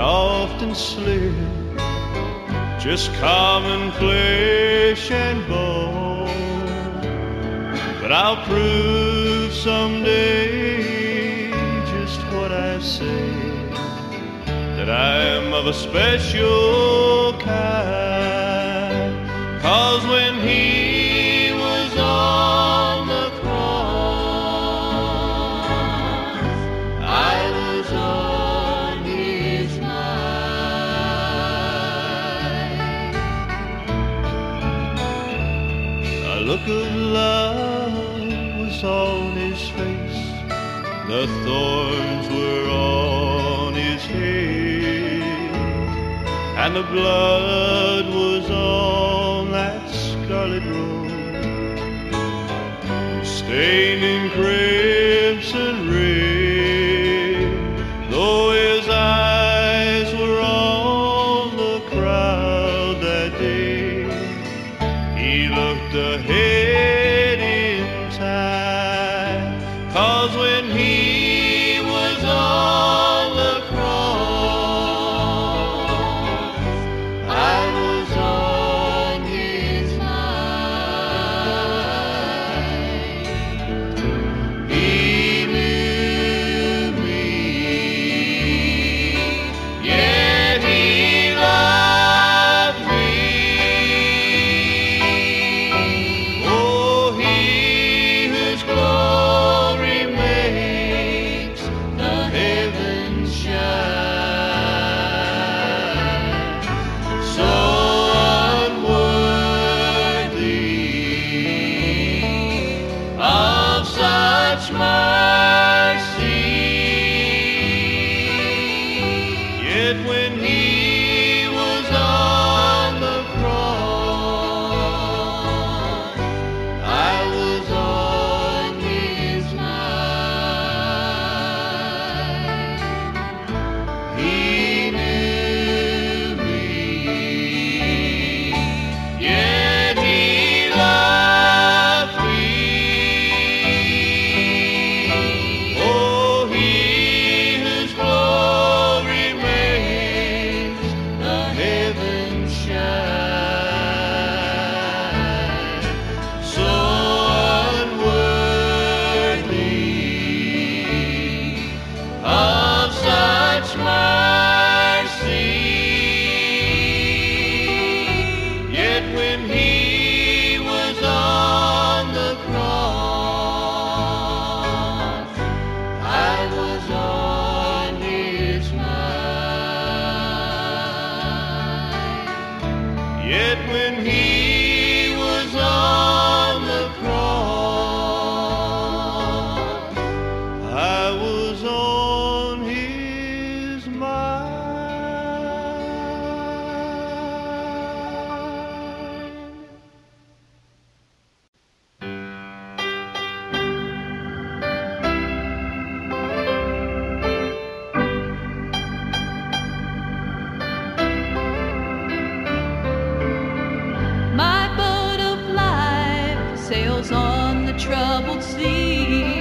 often slip, just common flesh and bone. But I'll prove someday just what I say that I'm of a special kind. Cause when and the blood was on that scarlet robe, staining crimson. sails on the troubled sea.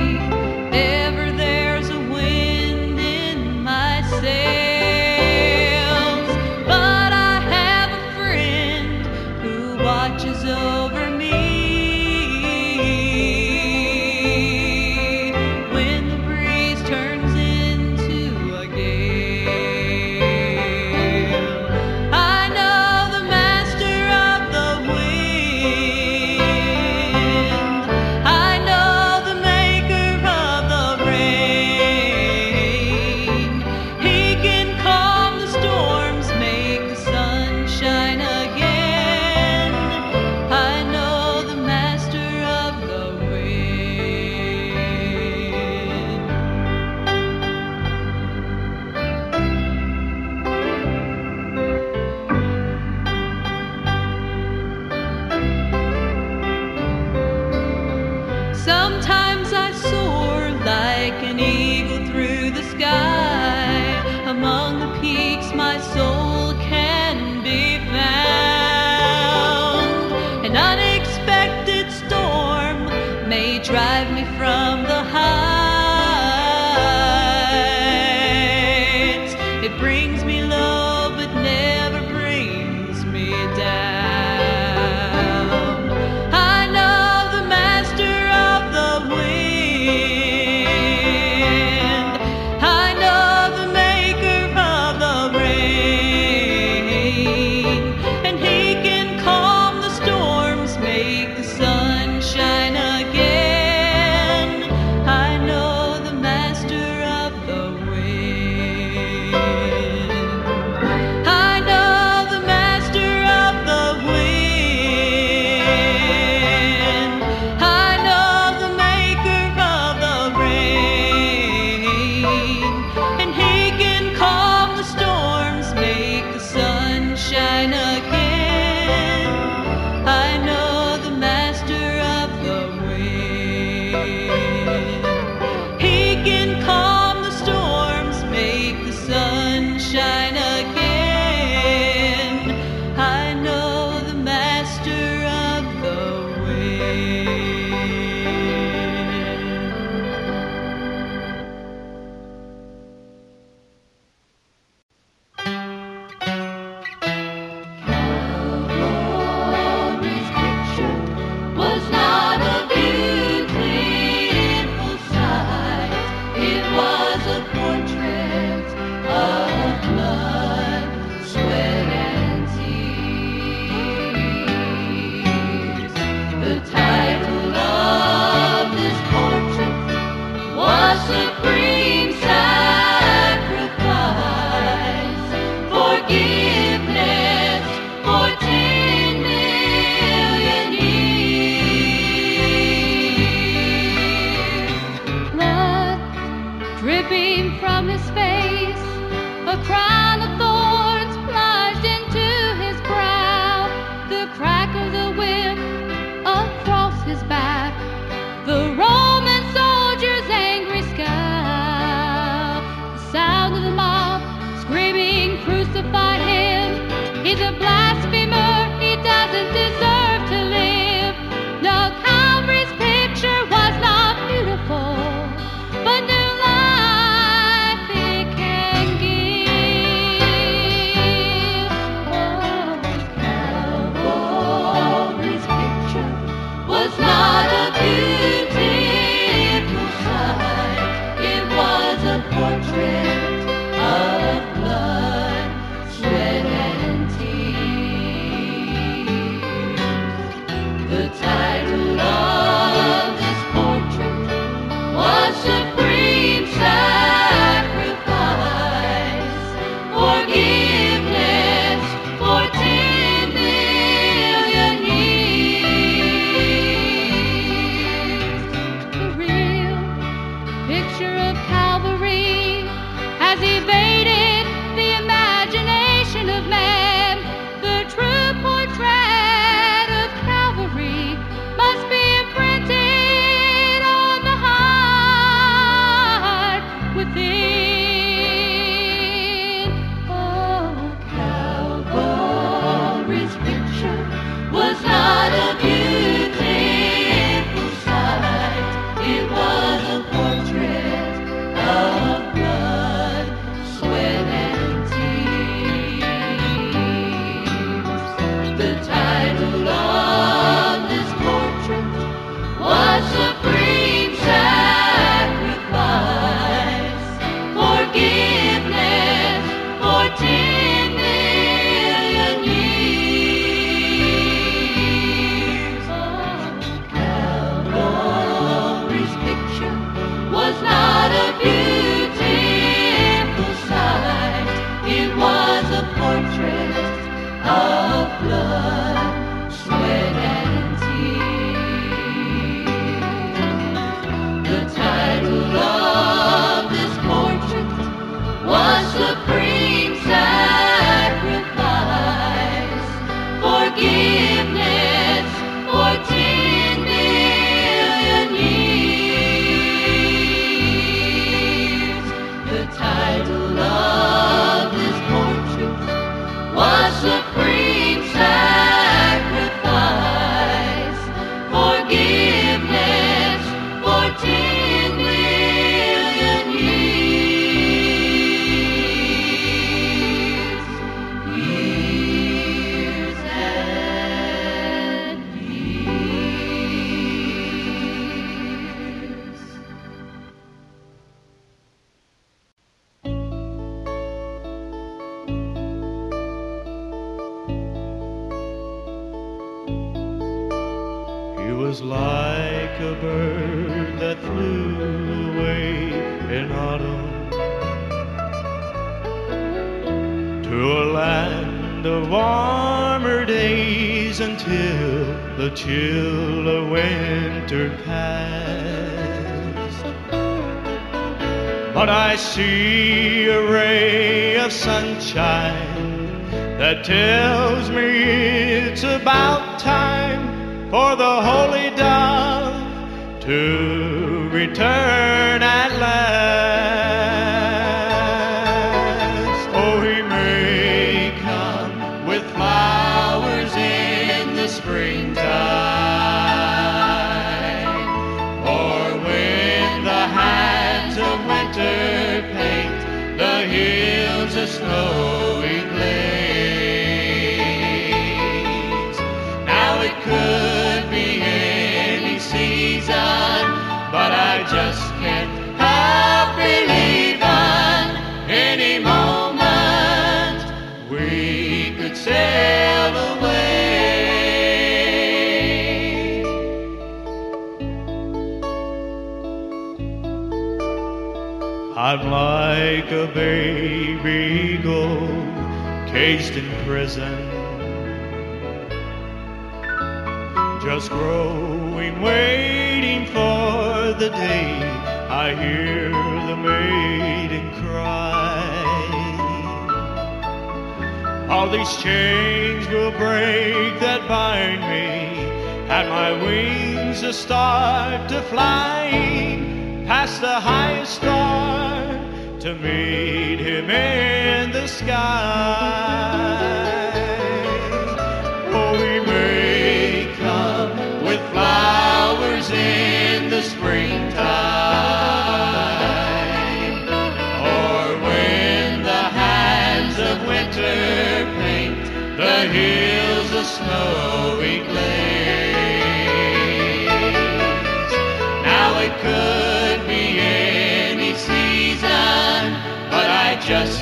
tells me it's about time for the holy dove to return. baby eagle caged in prison. Just growing, waiting for the day I hear the maiden cry. All these chains will break that bind me, and my wings will start to fly past the highest star to meet him in the sky. Oh, we may come with flowers in the springtime, or when the hands of winter paint the hills a snowy glade. just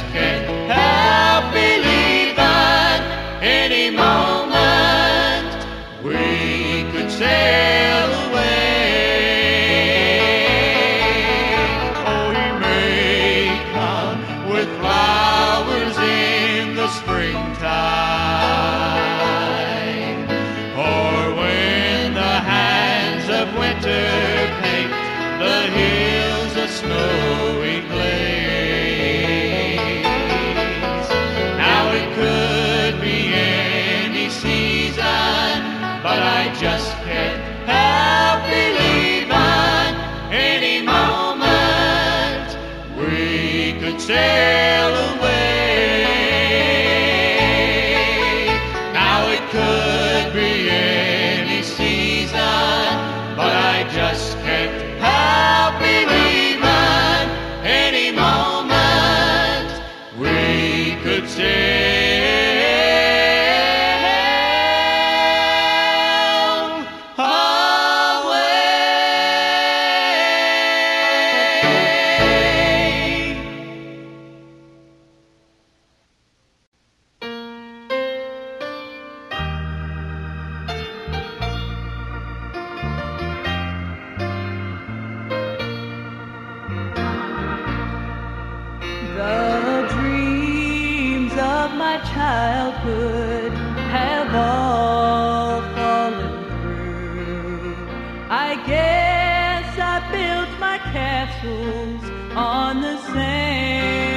Build my castles on the sand.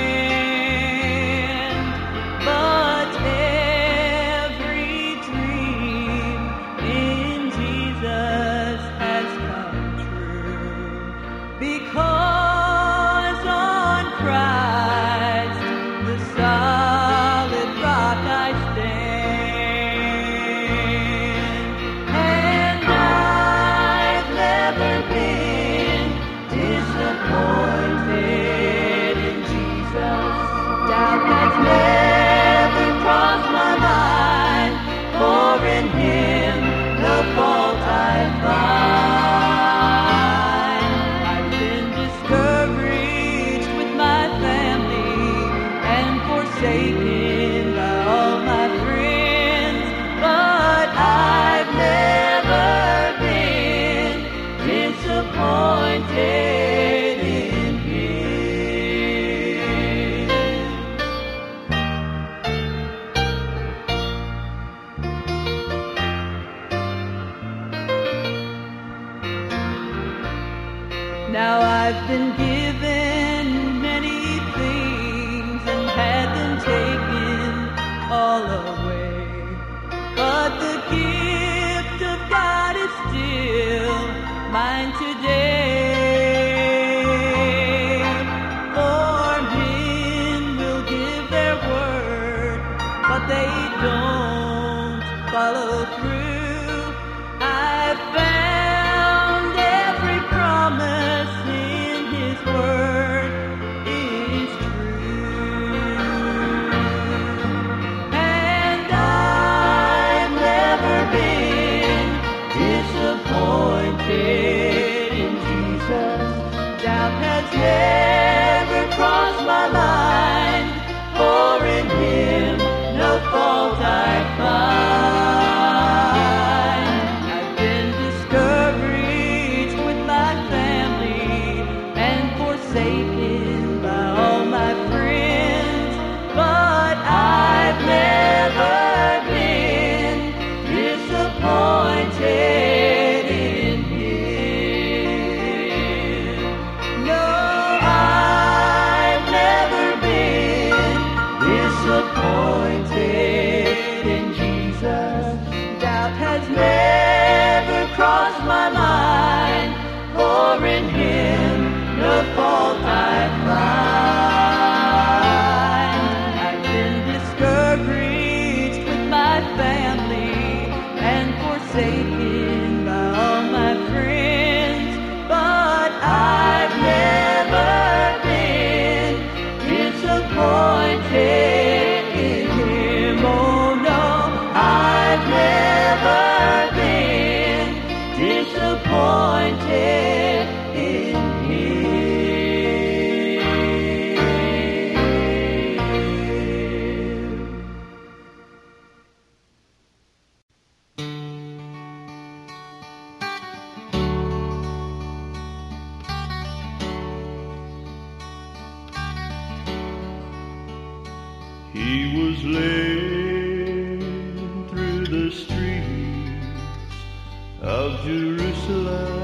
Now I've been given. He was led through the streets of Jerusalem.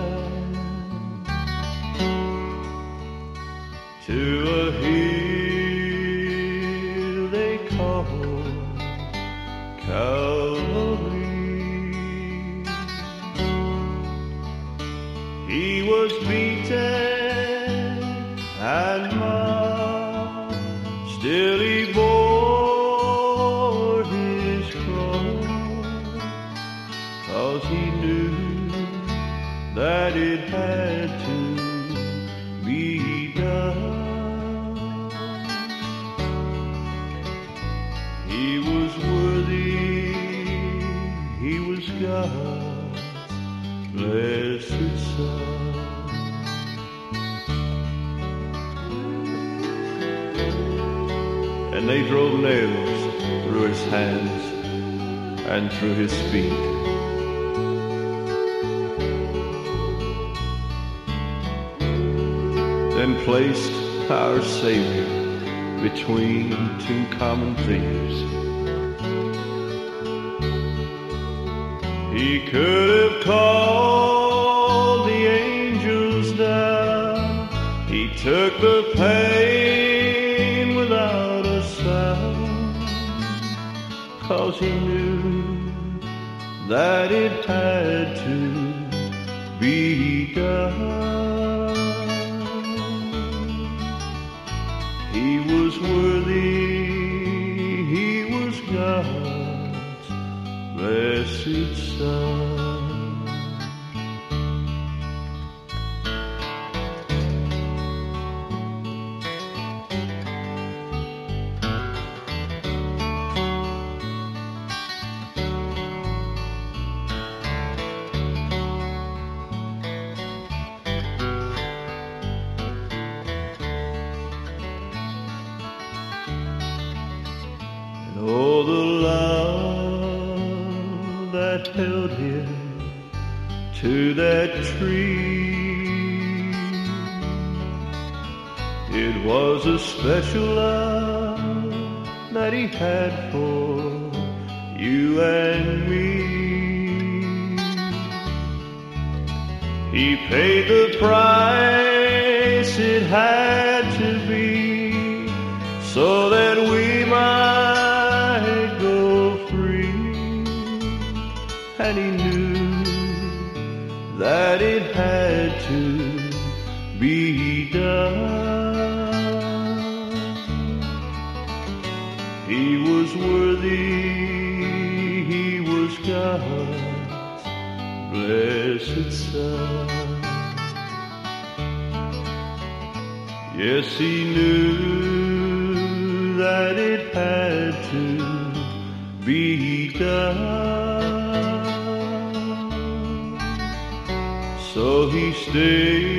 then placed our Savior between two common thieves. He could have called the angels down. He took the pain without a sound. Cause he knew that it had to be done. show. It was a special love that he had for you and me. He paid the price it had to be so that we might go free. And he had to be done. He was worthy, he was God's blessed Son. Yes, he knew that it had to be done. he stayed.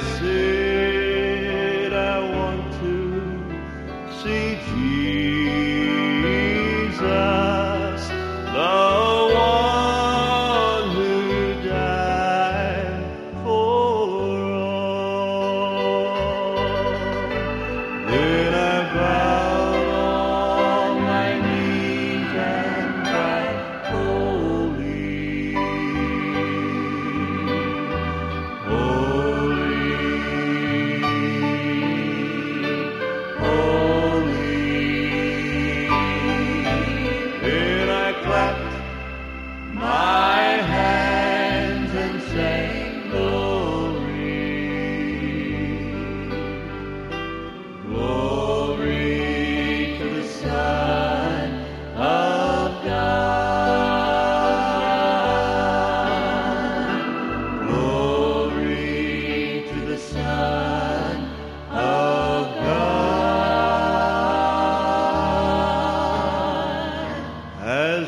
Then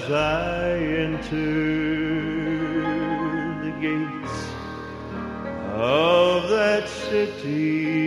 As I enter the gates of that city.